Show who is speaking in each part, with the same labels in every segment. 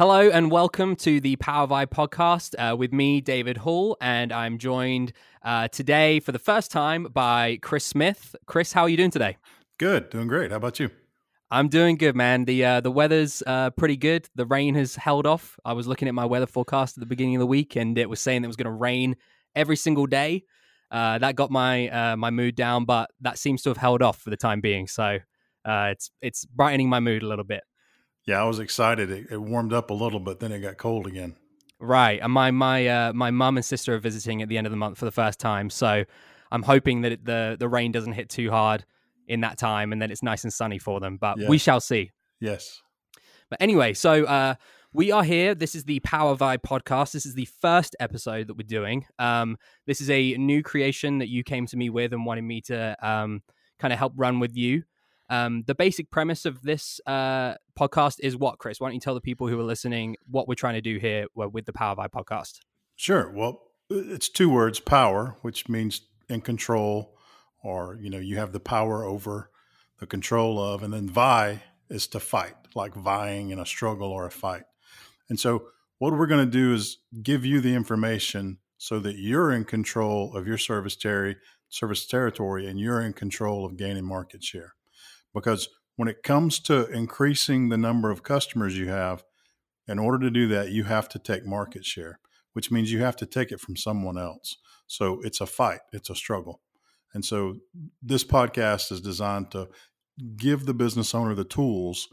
Speaker 1: Hello and welcome to the PowerVie podcast uh, with me, David Hall, and I'm joined uh, today for the first time by Chris Smith. Chris, how are you doing today?
Speaker 2: Good, doing great. How about you?
Speaker 1: I'm doing good, man. The uh, the weather's uh, pretty good. The rain has held off. I was looking at my weather forecast at the beginning of the week, and it was saying it was going to rain every single day. Uh, that got my uh, my mood down, but that seems to have held off for the time being. So uh, it's it's brightening my mood a little bit.
Speaker 2: Yeah, I was excited. It, it, warmed up a little, but then it got cold again.
Speaker 1: Right, and my my uh, my mum and sister are visiting at the end of the month for the first time, so I'm hoping that it, the the rain doesn't hit too hard in that time, and then it's nice and sunny for them. But we shall see.
Speaker 2: Yes.
Speaker 1: But anyway, so uh, we are here. This is the PowerVie podcast. This is the first episode that we're doing. Um, this is a new creation that you came to me with and wanted me to um, kind of help run with you. Um, the basic premise of this uh, podcast is what, Chris? Why don't you tell the people who are listening what we're trying to do here with the PowerVie podcast?
Speaker 2: Sure. Well, it's two words: power, which means in control, or you know, you have the power over the control of, and then vi is to fight, like vying in a struggle or a fight. And so, what we're going to do is give you the information so that you're in control of your service territory, service territory, and you're in control of gaining market share because when it comes to increasing the number of customers you have, in order to do that, you have to take market share, which means you have to take it from someone else. So it's a fight, it's a struggle. And so this podcast is designed to give the business owner the tools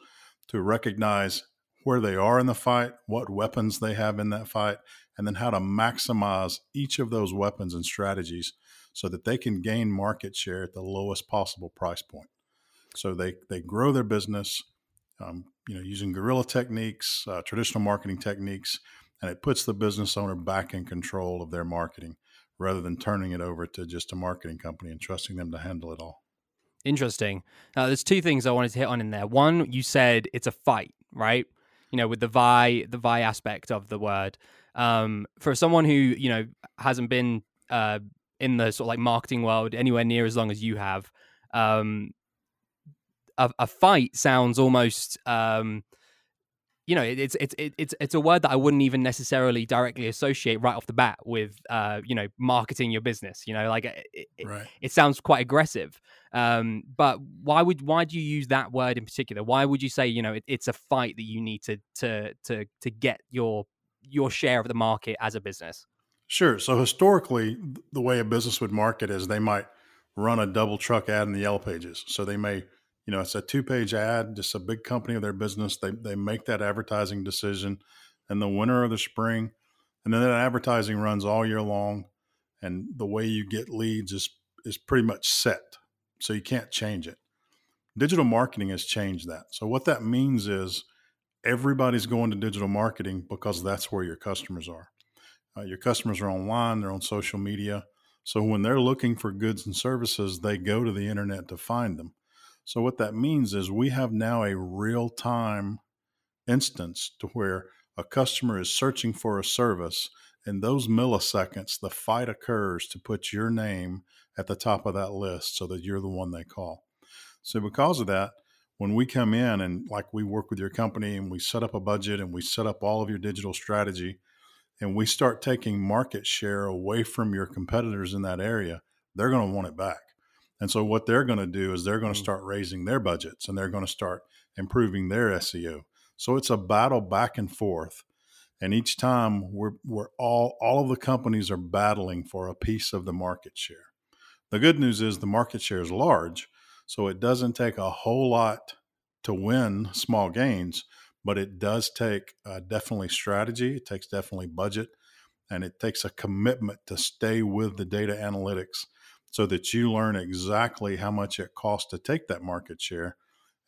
Speaker 2: to recognize where they are in the fight, what weapons they have in that fight, and then how to maximize each of those weapons and strategies so that they can gain market share at the lowest possible price point. So they they grow their business, um, you know, using guerrilla techniques, uh, traditional marketing techniques, and it puts the business owner back in control of their marketing rather than turning it over to just a marketing company and trusting them to handle it all.
Speaker 1: Interesting. Now, there's two things I wanted to hit on in there. One, you said it's a fight, right? You know, with the vi the vi aspect of the word. Um, for someone who you know hasn't been uh, in the sort of like marketing world anywhere near as long as you have, um, a, a fight sounds almost um, you know it's it's it's it's a word that I wouldn't even necessarily directly associate right off the bat with uh, you know marketing your business. You know, like it, right. it, it sounds quite aggressive. Um, but why would why do you use that word in particular? Why would you say you know it, it's a fight that you need to to to to get your your share of the market as a business?
Speaker 2: Sure. So historically, the way a business would market is they might run a double truck ad in the yellow pages. So they may you know, it's a two page ad, just a big company of their business. They, they make that advertising decision in the winter or the spring. And then that advertising runs all year long. And the way you get leads is, is pretty much set. So you can't change it. Digital marketing has changed that. So what that means is everybody's going to digital marketing because that's where your customers are. Uh, your customers are online, they're on social media. So when they're looking for goods and services, they go to the internet to find them. So what that means is we have now a real time instance to where a customer is searching for a service. In those milliseconds, the fight occurs to put your name at the top of that list so that you're the one they call. So, because of that, when we come in and like we work with your company and we set up a budget and we set up all of your digital strategy and we start taking market share away from your competitors in that area, they're going to want it back. And so what they're going to do is they're going to mm. start raising their budgets and they're going to start improving their SEO. So it's a battle back and forth. And each time we're, we're all all of the companies are battling for a piece of the market share. The good news is the market share is large, so it doesn't take a whole lot to win small gains, but it does take uh, definitely strategy. It takes definitely budget, and it takes a commitment to stay with the data analytics so that you learn exactly how much it costs to take that market share.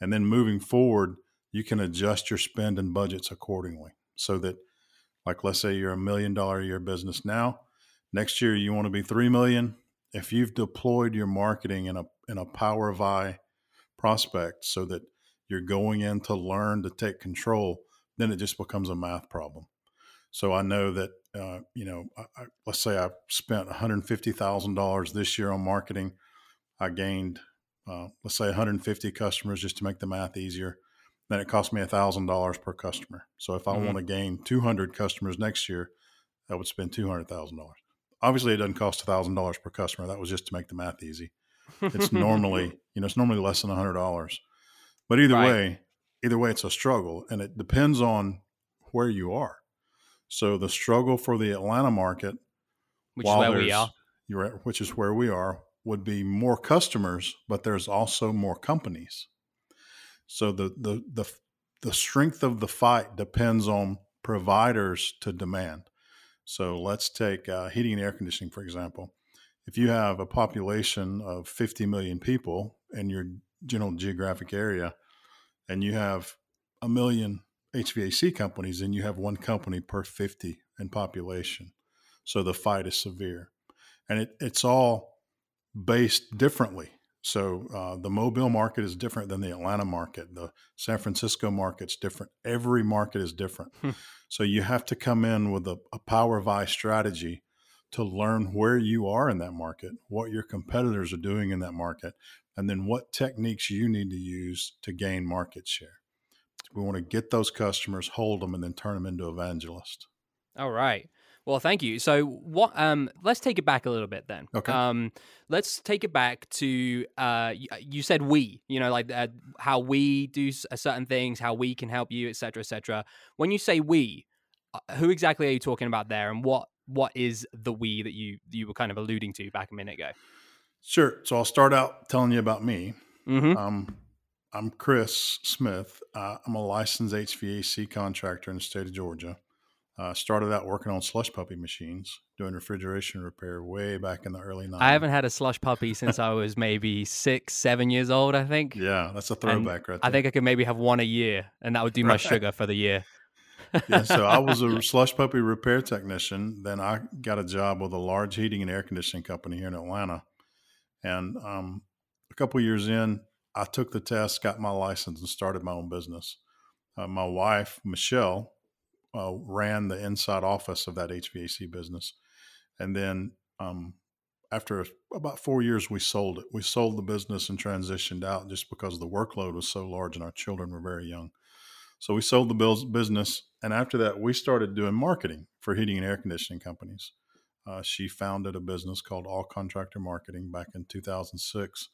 Speaker 2: And then moving forward, you can adjust your spend and budgets accordingly so that, like, let's say you're a million dollar a year business now. Next year, you want to be 3 million. If you've deployed your marketing in a, in a PowerVie prospect so that you're going in to learn to take control, then it just becomes a math problem. So I know that uh, you know, I, I, let's say I spent one hundred fifty thousand dollars this year on marketing. I gained, uh, let's say, one hundred fifty customers just to make the math easier. then it cost me $1,000 per customer. So if I
Speaker 1: Mhm.
Speaker 2: want to gain 200 customers next year, I would spend $200,000. Obviously, it doesn't cost $1,000 per customer. That was just to make the math easy. It's normally, you know, it's normally less than $100. But either
Speaker 1: Right.
Speaker 2: way, either way, it's a struggle and it depends on where you are. So the struggle for the Atlanta market,
Speaker 1: which is where we are.
Speaker 2: you're at, which is where we are, would be more customers, but there's also more companies. So the the the the strength of the fight depends on providers to demand. So let's take uh, heating and air conditioning for example. If you have a population of 50 million people in your general geographic area, and you have a million HVAC companies, and you have one company per 50 in population. So the fight is severe and it, it's all based differently. So uh, the Mobile market is different than the Atlanta market. The San Francisco market's different. Every market is different.
Speaker 1: Hmm.
Speaker 2: So you have to come in with a, a PowerVie strategy to learn where you are in that market, what your competitors are doing in that market, and then what techniques you need to use to gain market share. We want to get those customers, hold them, and then turn them into evangelists.
Speaker 1: All right. Well, thank you. So, what? Um, let's take it back a little bit then.
Speaker 2: Okay.
Speaker 1: Um, let's take it back to uh, y- you said we. You know, like uh, how we do uh, certain things, how we can help you, etc., etc. When you say we, uh, who exactly are you talking about there, and what what is the we that you you were kind of alluding to back a minute ago?
Speaker 2: Sure. So I'll start out telling you about me.
Speaker 1: Mm-hmm.
Speaker 2: Um, I'm Chris Smith. Uh, I'm a licensed HVAC contractor in the state of Georgia. Uh, started out working on slush puppy machines, doing refrigeration repair way back in the early 90s.
Speaker 1: I haven't had a slush puppy since I was maybe six, seven years old. I think.
Speaker 2: Yeah, that's a throwback right there.
Speaker 1: I think I could maybe have one a year, and that would do my
Speaker 2: Right.
Speaker 1: sugar for the year.
Speaker 2: yeah, so I was a slush puppy repair technician. Then I got a job with a large heating and air conditioning company here in Atlanta. And um, a couple years in, I took the test, got my license, and started my own business. Uh, my wife, Michelle, uh, ran the inside office of that HVAC business. And then um, after about four years, we sold it. We sold the business and transitioned out just because the workload was so large and our children were very young. So we sold the business, and after that, we started doing marketing for heating and air conditioning companies. Uh, she founded a business called All Contractor Marketing back in 2006,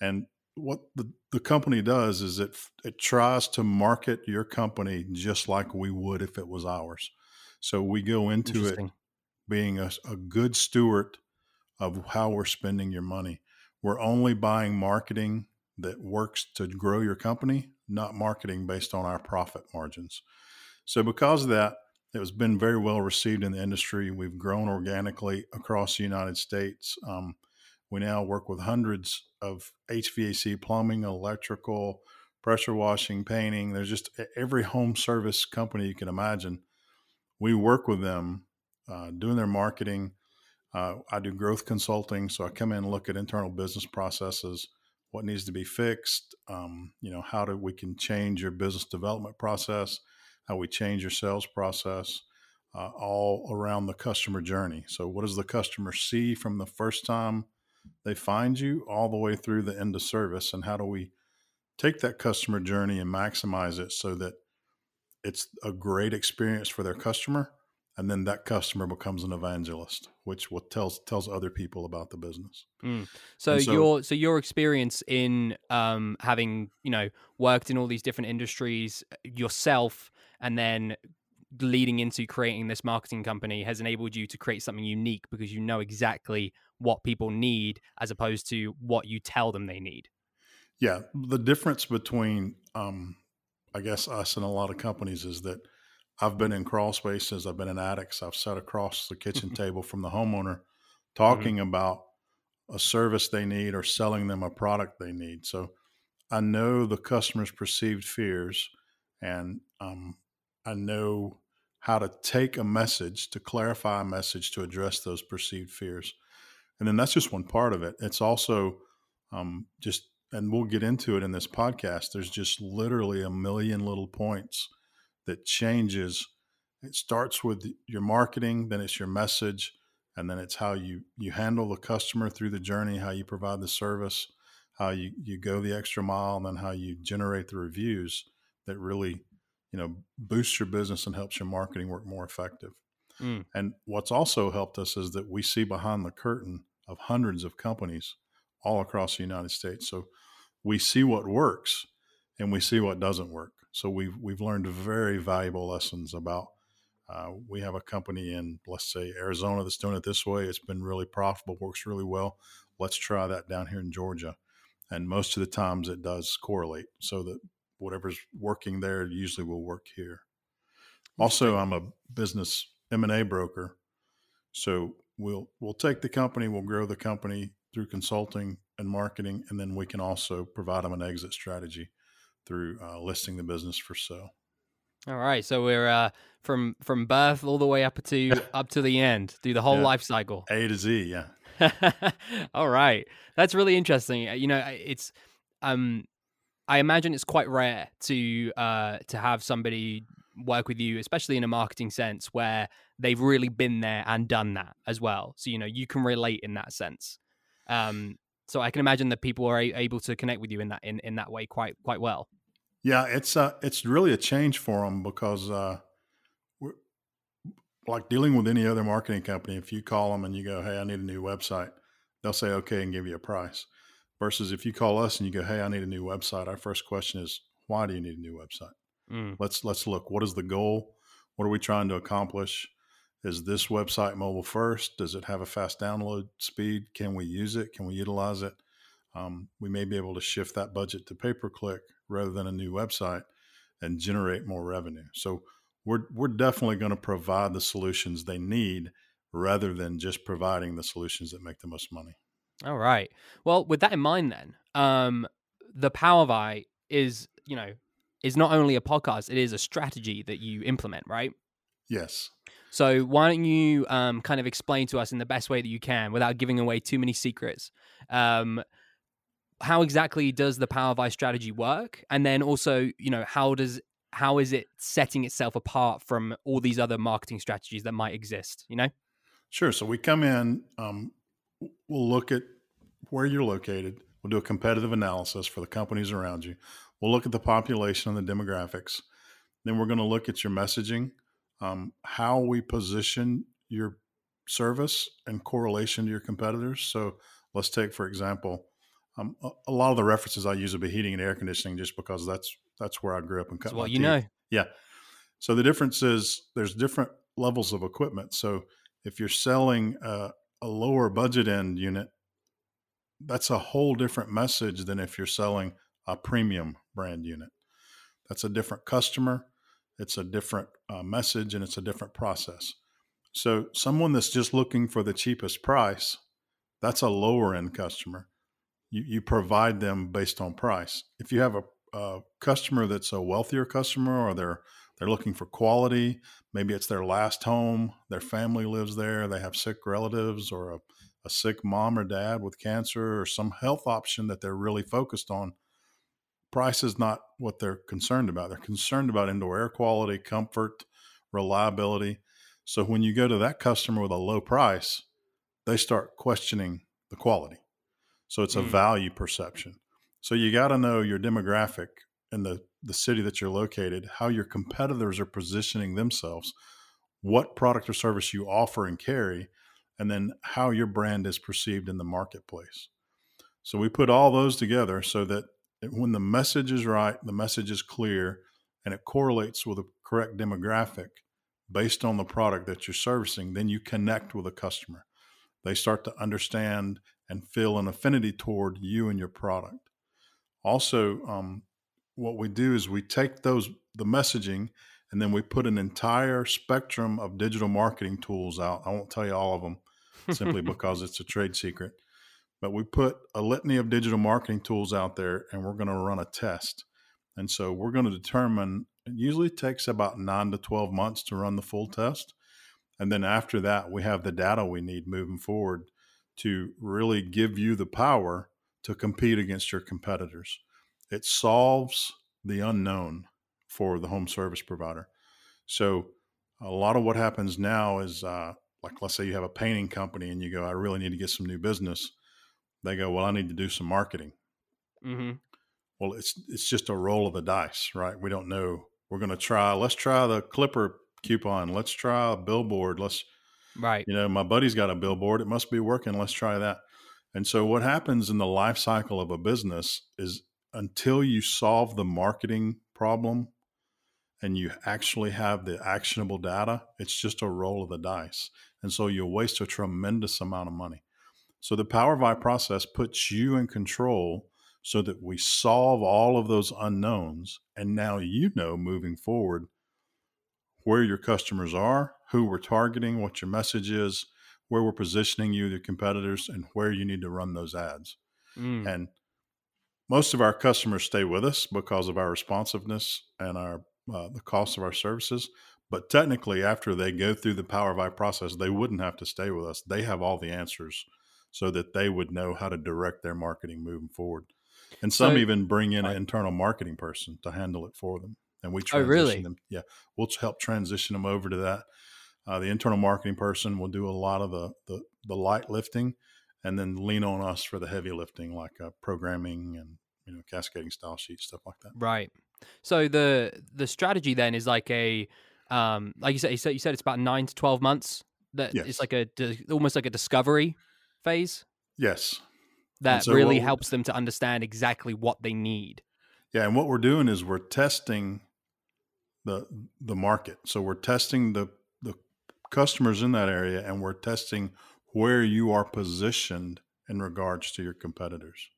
Speaker 2: and what the, the company does is it it tries to market your company just like we would if it was ours. So we go into it being a, a good steward of how we're spending your money. We're only buying marketing that works to grow your company, not marketing based on our profit margins. So, because of that, it has been very well received in the industry. We've grown organically across the United States. Um, we now work with hundreds of HVAC, plumbing, electrical, pressure washing, painting. There's just every home service company you can imagine. We work with them uh, doing their marketing. Uh, I do growth consulting, so I come in and look at internal business processes, what needs to be fixed. Um, you know, how do we can change your business development process, how we change your sales process, uh, all around the customer journey. So, what does the customer see from the first time they find you, all the way through the end of service, and how do we take that customer journey and maximize it so that it's a great experience for their customer and then that customer becomes an evangelist which will tells tells other people about the business.
Speaker 1: So,
Speaker 2: so-
Speaker 1: your so your experience in um, having you know worked in all these different industries uh, yourself, and then leading into creating this marketing company has enabled you to create something unique because you know exactly what people need as opposed to what you tell them they need.
Speaker 2: yeah the difference between um, i guess us and a lot of companies is that i've been in crawl spaces i've been in attics i've sat across the kitchen table from the homeowner talking about a service they need or selling them a product they need so i know the customer's perceived fears and um, i know how to take a message to clarify a message to address those perceived fears. And then that's just one part of it. It's also um, just and we'll get into it in this podcast there's just literally a million little points that changes. It starts with your marketing then it's your message and then it's how you you handle the customer through the journey how you provide the service how you you go the extra mile and then how you generate the reviews that really, you know, boosts your business and helps your marketing work more effective.
Speaker 1: Mm.
Speaker 2: And what's also helped us is that we see behind the curtain of hundreds of companies all across the United States. So we see what works and we see what doesn't work. So we've we've learned very valuable lessons about. Uh, we have a company in, let's say, Arizona that's doing it this way. It's been really profitable, works really well. Let's try that down here in Georgia. And most of the times it does correlate so that whatever's working there usually will work here. Also, I'm a business M&A broker. So we'll we'll take the company, we'll grow the company through consulting and marketing, and then we can also provide them an exit strategy through uh, listing the business for sale.
Speaker 1: All right, so we're uh, from from birth all the way up to up to the end, through the whole
Speaker 2: Yeah.
Speaker 1: life cycle.
Speaker 2: A to Z, yeah.
Speaker 1: all right, that's really interesting. Uh, You know, it's um, I imagine it's quite rare to uh to have somebody work with you, especially in a marketing sense, where they've really been there and done that as well. So you know, you can relate in that sense. Um, so I can imagine that people are able to connect with you in that in, in that way quite quite well.
Speaker 2: Yeah, it's uh, it's really a change for them because uh, we're, like dealing with any other marketing company. If you call them and you go, "Hey, I need a new website," they'll say okay and give you a price. Versus if you call us and you go, "Hey, I need a new website," our first question is, "Why do you need a new website?"
Speaker 1: Mm.
Speaker 2: Let's let's look. What is the goal? What are we trying to accomplish? Is this website mobile first? Does it have a fast download speed? Can we use it? Can we utilize it? Um, we may be able to shift that budget to pay per click rather than a new website and generate more revenue. So we're we're definitely going to provide the solutions they need rather than just providing the solutions that make the most money.
Speaker 1: All right. Well, with that in mind, then, um, the PowerVie is, you know, is not only a podcast; it is a strategy that you implement, right?
Speaker 2: Yes.
Speaker 1: So why don't you um, kind of explain to us in the best way that you can, without giving away too many secrets, um, how exactly does the PowerVie strategy work, and then also, you know, how does how is it setting itself apart from all these other marketing strategies that might exist? You know.
Speaker 2: Sure. So we come in, um, we'll look at where you're located. We'll do a competitive analysis for the companies around you. We'll look at the population and the demographics. Then we're going to look at your messaging, um, how we position your service in correlation to your competitors. So let's take, for example, um, a, a lot of the references I use will be heating and air conditioning, just because that's that's where I grew up and cut my
Speaker 1: you
Speaker 2: teeth.
Speaker 1: know.
Speaker 2: Yeah. So the difference is there's different levels of equipment. So if you're selling a, a lower budget end unit, that's a whole different message than if you're selling a premium brand unit. That's a different customer, it's a different uh, message, and it's a different process. So someone that's just looking for the cheapest price, that's a lower end customer. You, you provide them based on price. If you have a, a customer that's a wealthier customer or they're they're looking for quality, maybe it's their last home, their family lives there, they have sick relatives or a, a sick mom or dad with cancer or some health option that they're really focused on. Price is not what they're concerned about. They're concerned about indoor air quality, comfort, reliability. So when you go to that customer with a low price, they start questioning the quality. So it's a
Speaker 1: Mm.
Speaker 2: value perception. So you got to know your demographic and the, the city that you're located, how your competitors are positioning themselves, what product or service you offer and carry, and then how your brand is perceived in the marketplace. So we put all those together so that when the message is right, the message is clear, and it correlates with a correct demographic based on the product that you're servicing, then you connect with a customer. They start to understand and feel an affinity toward you and your product. Also, um, what we do is we take those the messaging and then we put an entire spectrum of digital marketing tools out. I won't tell you all of them simply because it's a trade secret. But we put a litany of digital marketing tools out there and we're going to run a test. And so we're going to determine, it usually takes about nine to 12 months to run the full test. And then after that, we have the data we need moving forward to really give you the power to compete against your competitors. It solves the unknown for the home service provider. So a lot of what happens now is uh, like, let's say you have a painting company and you go, I really need to get some new business. They go, Well, I need to do some marketing.
Speaker 1: Mm-hmm.
Speaker 2: Well, it's it's just a roll of the dice, right? We don't know. We're going to try. Let's try the Clipper coupon. Let's try a billboard. Let's
Speaker 1: right.
Speaker 2: You know, my buddy's got a billboard. It must be working. Let's try that. And so, what happens in the life cycle of a business is until you solve the marketing problem and you actually have the actionable data, it's just a roll of the dice. And so, you waste a tremendous amount of money. So, the PowerVie process puts you in control so that we solve all of those unknowns. And now you know moving forward where your customers are, who we're targeting, what your message is, where we're positioning you, the competitors, and where you need to run those ads. Mm. And most of our customers stay with us because of our responsiveness and our uh, the cost of our services. But technically, after they go through the PowerVie process, they wouldn't have to stay with us. They have all the answers so that they would know how to direct their marketing moving forward. And some so, even bring in an internal marketing person to handle it for them. And we transition oh, really? them. Yeah, we'll help transition them over to that. Uh, the internal marketing person will do a lot of the, the, the light lifting, and then lean on us for the heavy lifting, like uh, programming and you know cascading style sheets, stuff like that.
Speaker 1: Right. So the the strategy then is like a um, like you said, you said you said it's about nine to twelve months. That yes. it's like a almost like a discovery phase.
Speaker 2: Yes
Speaker 1: that so really helps them to understand exactly what they need.
Speaker 2: Yeah, and what we're doing is we're testing the the market. So we're testing the the customers in that area and we're testing where you are positioned in regards to your competitors.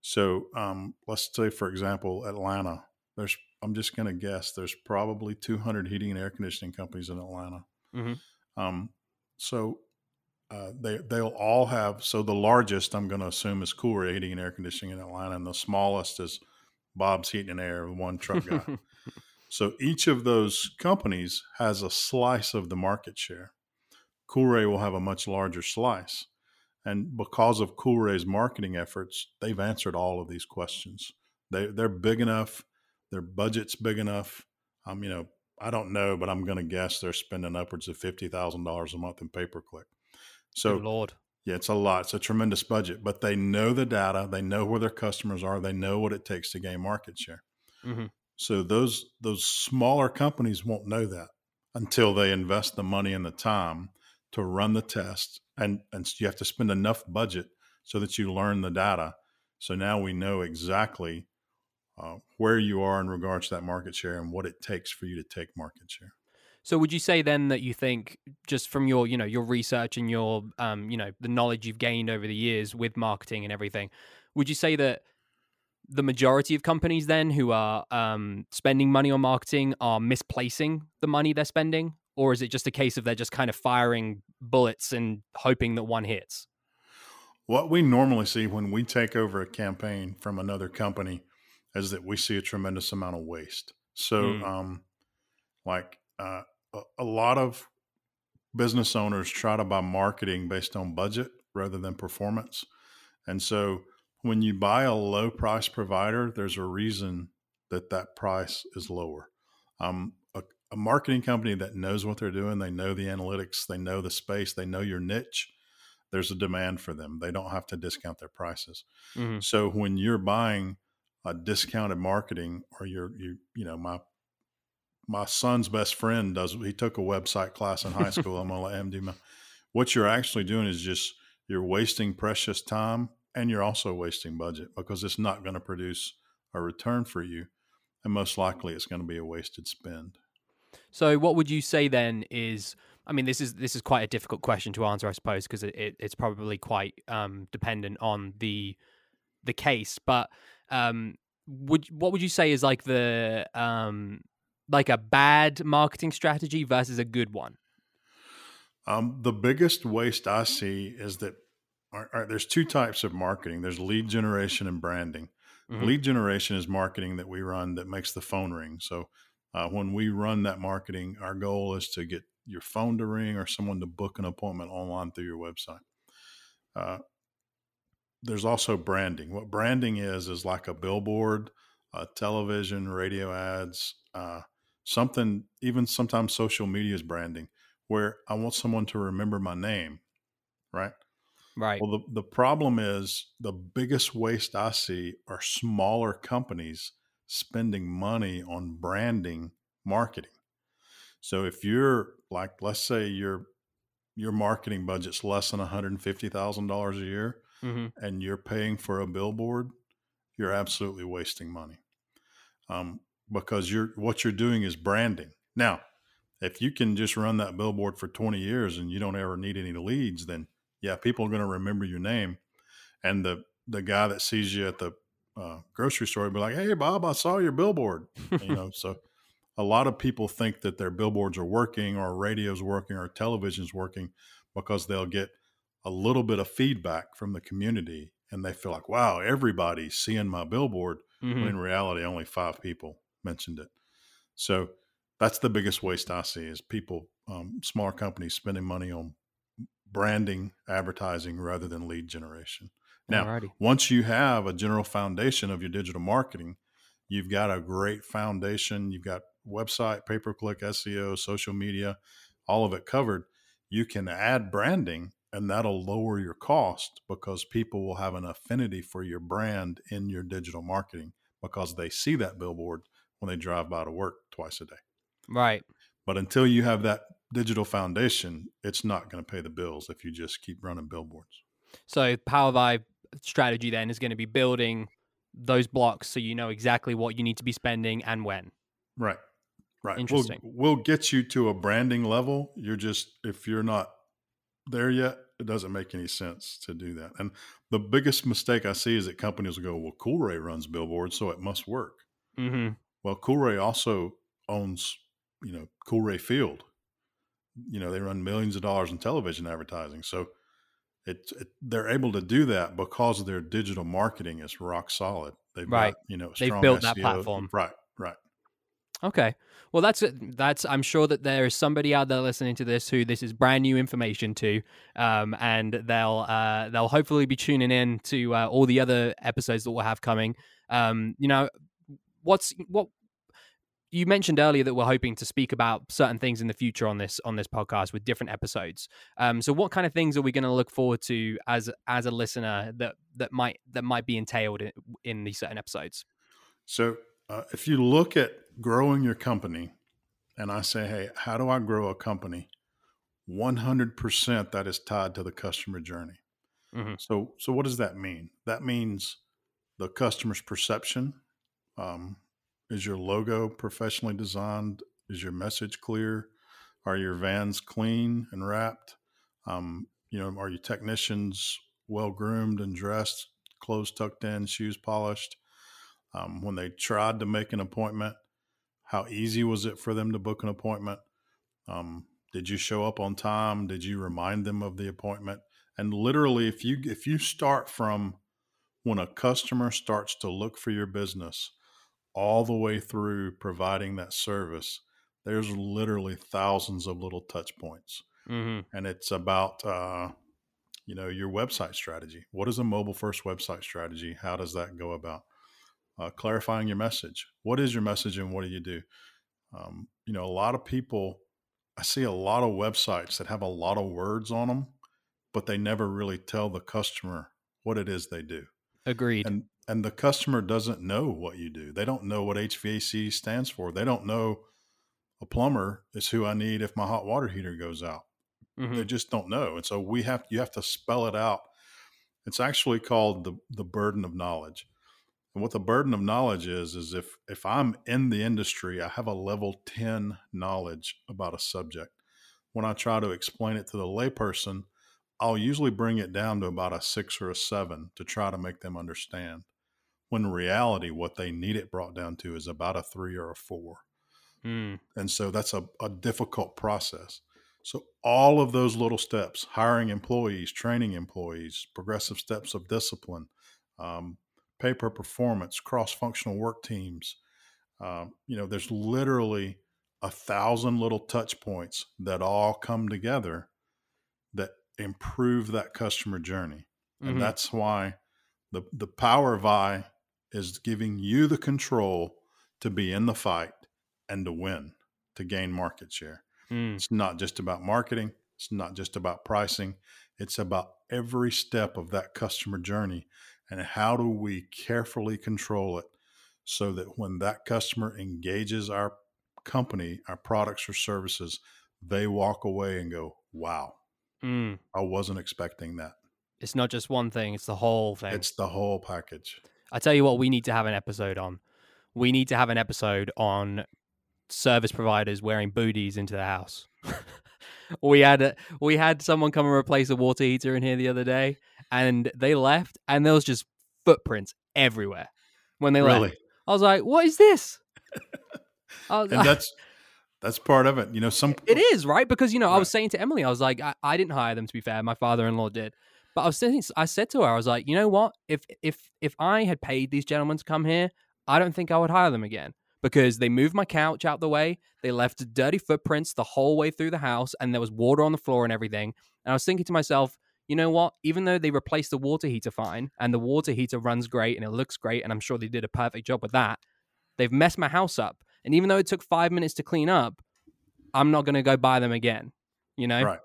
Speaker 2: So um, let's say, for example, Atlanta. There's I'm just going to guess there's probably 200 heating and air conditioning companies in Atlanta. Mm-hmm. Um, so uh, they they'll all have. So the largest I'm going to assume is Coolray Heating and Air Conditioning in Atlanta, and the smallest is Bob's Heating and Air, one truck guy. so each of those companies has a slice of the market share. Coolray will have a much larger slice, and because of Coolray's marketing efforts, they've answered all of these questions. They they're big enough. Their budget's big enough. Um, you know, I don't know, but I'm going to guess they're spending upwards of fifty thousand dollars a month in pay per click. So,
Speaker 1: Good Lord.
Speaker 2: Yeah, it's a lot. It's a tremendous budget, but they know the data. They know where their customers are. They know what it takes to gain market share. Mm-hmm. So those those smaller companies won't know that until they invest the money and the time to run the test, and and you have to spend enough budget so that you learn the data. So now we know exactly uh, where you are in regards to that market share and what it takes for you to take market share.
Speaker 1: So would you say then that you think just from your, you know, your research and your um, you know, the knowledge you've gained over the years with marketing and everything, would you say that the majority of companies then who are um, spending money on marketing are misplacing the money they're spending or is it just a case of they're just kind of firing bullets and hoping that one hits?
Speaker 2: What we normally see when we take over a campaign from another company is that we see a tremendous amount of waste. So, mm. um, like uh, a, lot of business owners try to buy marketing based on budget rather than performance. And so when you buy a low price provider, there's a reason that that price is lower. Um, a, a, marketing company that knows what they're doing, they know the analytics, they know the space, they know your niche. There's a demand for them. They don't have to discount their prices. Mm-hmm. So when you're buying a discounted marketing, or you're you you know my my son's best friend does. He took a website class in high school. I'm gonna let him do my. What you're actually doing is just you're wasting precious time and you're also wasting budget because it's not going to produce a return for you, and most likely it's going to be a wasted spend.
Speaker 1: So, what would you say then is? I mean, this is this is quite a difficult question to answer, I suppose, because it, it, it's probably quite um, dependent on the the case. But um, would what would you say is like the um, like a bad marketing strategy versus a good one?
Speaker 2: Um, the biggest waste I see is that there's two types of marketing. There's lead generation and branding. Mm-hmm. Lead generation is marketing that we run that makes the phone ring. So uh, when we run that marketing, our goal is to get your phone to ring or someone to book an appointment online through your website. Uh, there's also branding. What branding is is like a billboard, uh, television, radio ads, uh, something even sometimes social media is branding where i want someone to remember my name right
Speaker 1: Right.
Speaker 2: Well, the, the problem is the biggest waste I see are smaller companies spending money on branding marketing. So if you're like, let's say your your marketing budget's less than $150,000 a year
Speaker 1: hmm
Speaker 2: and you're paying for a billboard, you're absolutely wasting money. Um, because you're what you're doing is branding. Now, if you can just run that billboard for 20 years and you don't ever need any leads, then yeah, people are going to remember your name. And the the guy that sees you at the uh, grocery store will be like, "Hey, Bob, I saw your billboard." you know, so a lot of people think that their billboards are working, or radio's working, or television's working because they'll get a little bit of feedback from the community, and they feel like, "Wow, everybody's seeing my billboard." When
Speaker 1: hmm
Speaker 2: in reality, only five people mentioned it. So that's the biggest waste I see is people, um, smaller companies spending money on branding, advertising rather than lead generation. Now,
Speaker 1: Alrighty.
Speaker 2: once you have a general foundation of your digital marketing, you've got a great foundation. You've got website, pay per click, SEO, social media, all of it covered. You can add branding and that'll lower your cost because people will have an affinity for your brand in your digital marketing because they see that billboard when they drive by to work twice a day.
Speaker 1: Right.
Speaker 2: But until you have that digital foundation, it's not going to pay the bills if you just keep running billboards.
Speaker 1: So PowerVie strategy then is going to be building those blocks so you know exactly what you need to be spending and when.
Speaker 2: Right. Right.
Speaker 1: Interesting.
Speaker 2: We'll, we'll get you to a branding level. You're just, if you're not there yet, it doesn't make any sense to do that. And the biggest mistake I see is that companies will go, well, Coolray runs billboards, so it must work.
Speaker 1: hmm
Speaker 2: Well, Coolray also owns, you know, Coolray Field. You know, they run millions of dollars in television advertising. So it, it they're able to do that because their digital marketing is rock solid. They've
Speaker 1: Right.
Speaker 2: got, you know,
Speaker 1: They've
Speaker 2: strong
Speaker 1: built that platform.
Speaker 2: Right.
Speaker 1: Okay. Well, that's that's. I'm sure that there is somebody out there listening to this who this is brand new information to, um, and they'll uh, they'll hopefully be tuning in to uh, all the other episodes that we'll have coming. Um, you know, what's what you mentioned earlier that we're hoping to speak about certain things in the future on this on this podcast with different episodes. Um, so, what kind of things are we going to look forward to as as a listener that that might that might be entailed in, in these certain episodes?
Speaker 2: So uh, if you look at growing your company, and I say, hey, how do I grow a company? 100% that is tied to the customer journey.
Speaker 1: Mhm.
Speaker 2: So, so what does that mean? That means the customer's perception. Um, is your logo professionally designed? Is your message clear? Are your vans clean and wrapped? Um, you know, are your technicians well groomed and dressed, clothes tucked in, shoes polished? Um, when they tried to make an appointment, how easy was it for them to book an appointment? Um, did you show up on time? Did you remind them of the appointment? And literally, if you if you start from when a customer starts to look for your business all the way through providing that service, there's literally thousands of little touch points.
Speaker 1: hmm
Speaker 2: And it's about, uh, you know, your website strategy. What is a mobile first website strategy? How does that go about? Uh, clarifying your message. What is your message and what do you do? Um, you know, a lot of people, I see a lot of websites that have a lot of words on them, but they never really tell the customer what it is they do
Speaker 1: Agreed.
Speaker 2: and and the customer doesn't know what you do. They don't know what HVAC stands for. They don't know a plumber is who I need if my hot water heater goes out.
Speaker 1: Mhm.
Speaker 2: They just don't know, and so we have you have to spell it out. It's actually called the the burden of knowledge. And what the burden of knowledge is is if if I'm in the industry, I have a level 10 knowledge about a subject. When I try to explain it to the layperson, I'll usually bring it down to about a 6 or a 7 to try to make them understand. When in reality what they need it brought down to is about a 3 or a 4.
Speaker 1: Mm.
Speaker 2: And so that's a, a difficult process. So all of those little steps, hiring employees, training employees, progressive steps of discipline, um, pay per performance, cross-functional work teams. Um, you know, there's literally a thousand little touch points that all come together that improve that customer journey.
Speaker 1: Mhm.
Speaker 2: And that's why the the power of I is giving you the control to be in the fight and to win, to gain market share.
Speaker 1: Mm.
Speaker 2: It's not just about marketing. It's not just about pricing. It's about every step of that customer journey and how do we carefully control it so that when that customer engages our company, our products or services, they walk away and go, wow,
Speaker 1: Mm.
Speaker 2: I wasn't expecting that.
Speaker 1: It's not just one thing; it's the whole thing.
Speaker 2: It's the whole package.
Speaker 1: I tell you what, we need to have an episode on. We need to have an episode on service providers wearing booties into the house. we had a, we had someone come and replace a water heater in here the other day, and they left, and there was just footprints everywhere when they
Speaker 2: really?
Speaker 1: left. I was like, "What is this?"
Speaker 2: And that's that's part of it. You know, some
Speaker 1: it is right because you know I was saying to Emily, I was like, I, I didn't hire them to be fair. My father-in-law did, but I was saying, I said to her, I was like, you know what? If if if I had paid these gentlemen to come here, I don't think I would hire them again because they moved my couch out the way. They left dirty footprints the whole way through the house, and there was water on the floor and everything. And I was thinking to myself, you know what? Even though they replaced the water heater fine, and the water heater runs great and it looks great, and I'm sure they did a perfect job with that, they've messed my house up. And even though it took five minutes to clean up, I'm not going to go buy them again. You know?
Speaker 2: Right.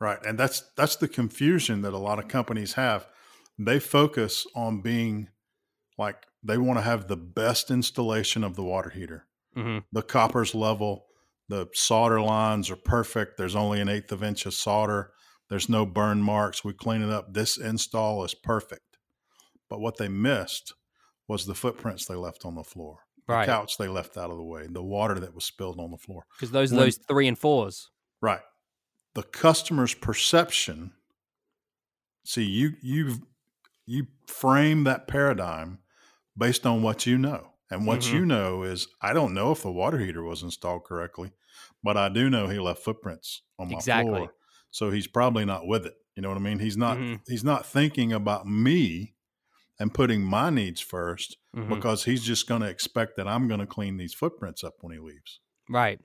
Speaker 2: Right. And that's that's the confusion that a lot of companies have. They focus on being like they want to have the best installation of the water heater.
Speaker 1: hmm
Speaker 2: The copper's level, the solder lines are perfect. There's only an eighth of inch of solder. There's no burn marks. We clean it up. This install is perfect. But what they missed was the footprints they left on the floor. The couch they left out of the way, the water that was spilled on the floor.
Speaker 1: Because those are
Speaker 2: When-
Speaker 1: those three and fours.
Speaker 2: Right. The customer's perception. See, you you you frame that paradigm based on what you know. And what
Speaker 1: Mhm.
Speaker 2: you know is I don't know if the water heater was installed correctly, but I do know he left footprints on my
Speaker 1: Exactly.
Speaker 2: floor. So he's probably not with it. You know what I mean? He's not
Speaker 1: Mhm.
Speaker 2: he's not thinking about me and putting my needs 1st
Speaker 1: Mhm.
Speaker 2: because he's just going to expect that I'm going to clean these footprints up when he leaves.
Speaker 1: Right.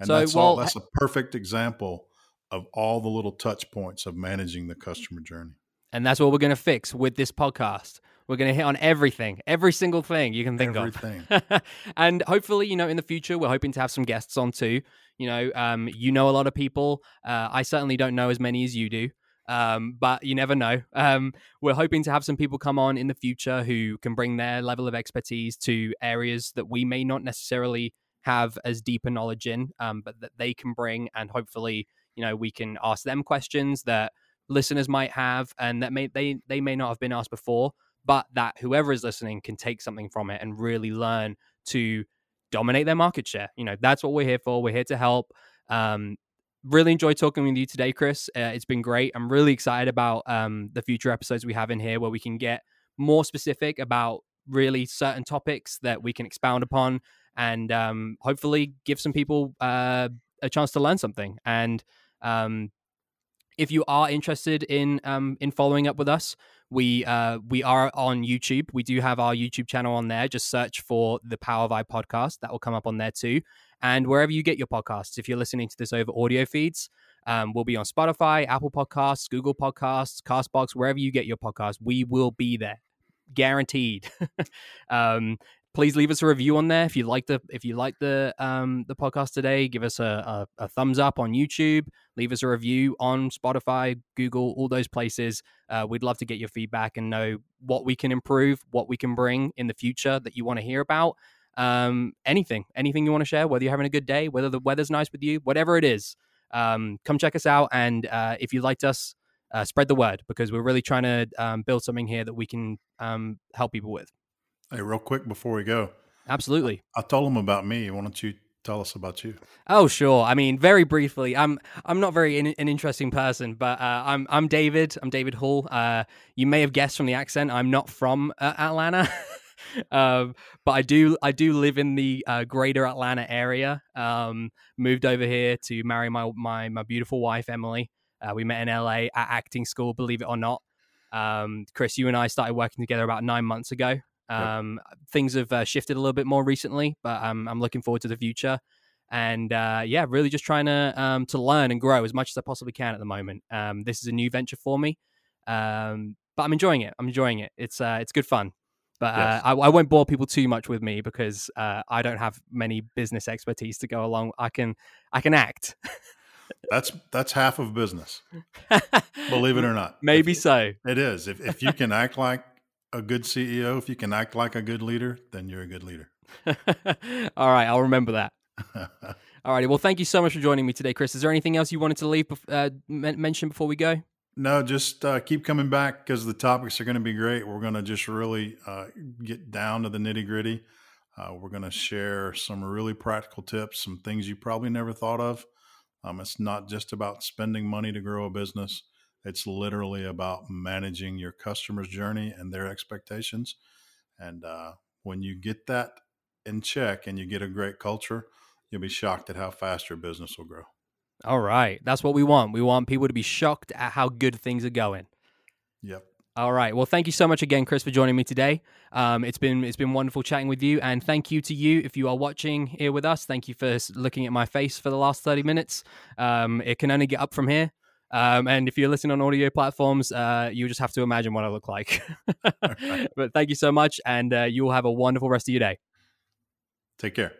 Speaker 2: And
Speaker 1: So,
Speaker 2: that's all that's a perfect example of all the little touch points of managing the customer journey.
Speaker 1: And that's what we're going to fix with this podcast. We're going to hit on everything, every single thing you can think
Speaker 2: Everything.
Speaker 1: of. and hopefully, you know, in the future, we're hoping to have some guests on too. You know, um, you know a lot of people. Uh, I certainly don't know as many as you do. Um, but you never know. Um, we're hoping to have some people come on in the future who can bring their level of expertise to areas that we may not necessarily have as deep a knowledge in, um, but that they can bring, and hopefully, you know, we can ask them questions that listeners might have, and that may they they may not have been asked before, but that whoever is listening can take something from it and really learn to dominate their market share. You know, that's what we're here for. We're here to help. Um, really enjoyed talking with you today, Chris. Uh, it's been great. I'm really excited about um, the future episodes we have in here where we can get more specific about really certain topics that we can expound upon and um, hopefully give some people uh, a chance to learn something. And um, if you are interested in um, in following up with us, we uh, we are on YouTube. We do have our YouTube channel on there. Just search for the PowerVie podcast. That will come up on there too. And wherever you get your podcasts, if you're listening to this over audio feeds, um, we'll be on Spotify, Apple Podcasts, Google Podcasts, Castbox, wherever you get your podcast. We will be there, guaranteed. um, please leave us a review on there if you like the if you like the um, the podcast today. Give us a, a, a thumbs up on YouTube. Leave us a review on Spotify, Google, all those places. Uh, we'd love to get your feedback and know what we can improve, what we can bring in the future that you want to hear about. Um, anything, anything you want to share, whether you're having a good day, whether the weather's nice with you, whatever it is. Um, come check us out, and uh, if you liked us, uh, spread the word because we're really trying to um, build something here that we can um, help people with.
Speaker 2: Hey, real quick before we go,
Speaker 1: Absolutely.
Speaker 2: I told them about me. Why don't you tell us about you?
Speaker 1: Oh, sure. I mean, very briefly, I'm I'm not very in, an interesting person, but uh, I'm I'm David. I'm David Hall. Uh, you may have guessed from the accent, I'm not from uh, Atlanta, um, but I do I do live in the uh, greater Atlanta area. Um, moved over here to marry my my my beautiful wife Emily. Uh, we met in LA at acting school, believe it or not. Um, Chris, you and I started working together about nine months ago. Um, Things have uh, shifted a little bit more recently, but um, I'm looking forward to the future. And uh, yeah, really just trying to um, to learn and grow as much as I possibly can at the moment. Um, this is a new venture for me, um, but I'm enjoying it. I'm enjoying it. It's uh, it's good fun. But uh, I, I won't bore people too much with me because uh, I don't have many business expertise to go along. I can I can act.
Speaker 2: that's that's half of business. Believe it or not.
Speaker 1: Maybe
Speaker 2: if,
Speaker 1: so.
Speaker 2: It is. If if you can act like a good CEO, if you can act like a good leader, then you're a good leader.
Speaker 1: All right, I'll remember that. All righty. Well, thank you so much for joining me today, Chris. Is there anything else you wanted to leave uh, mention before we go?
Speaker 2: No, just uh, keep coming back because the topics are going to be great. We're going to just really uh, get down to the nitty gritty. Uh, we're going to share some really practical tips, some things you probably never thought of. Um, it's not just about spending money to grow a business. It's literally about managing your customer's journey and their expectations. And uh, when you get that in check and you get a great culture, you'll be shocked at how fast your business will grow.
Speaker 1: All right. That's what we want. We want people to be shocked at how good things are going.
Speaker 2: Yep.
Speaker 1: All right. Well, thank you so much again, Chris, for joining me today. Um, it's been it's been wonderful chatting with you, and thank you to you if you are watching here with us. Thank you for looking at my face for the last thirty minutes. Um, it can only get up from here. Um, and if you're listening on audio platforms, uh, you just have to imagine what I look like. but thank you so much, and uh, you will have a wonderful rest of your day.
Speaker 2: Take care.